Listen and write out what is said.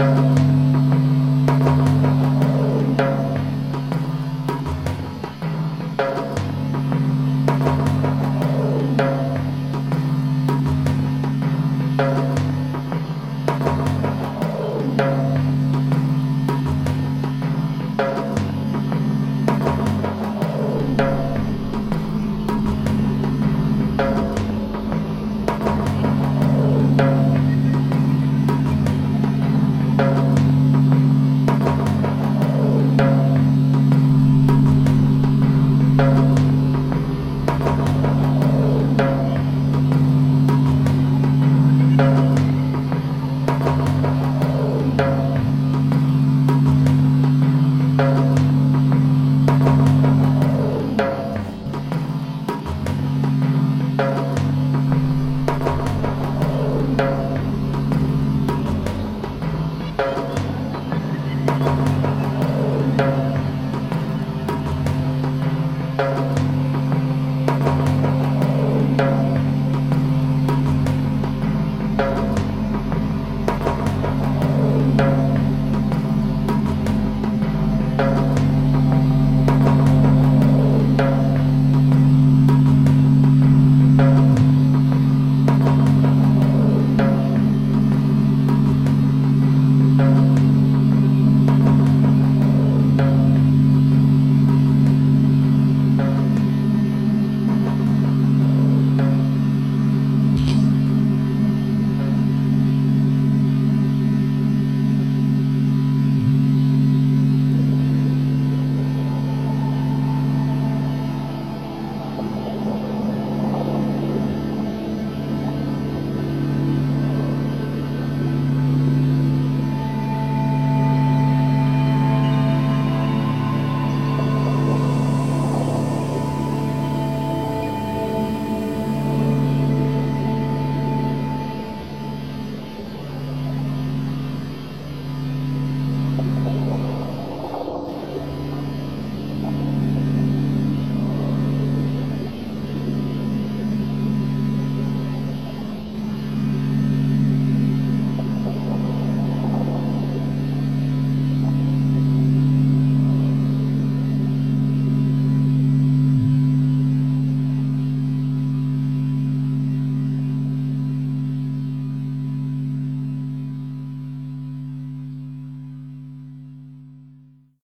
Música Thank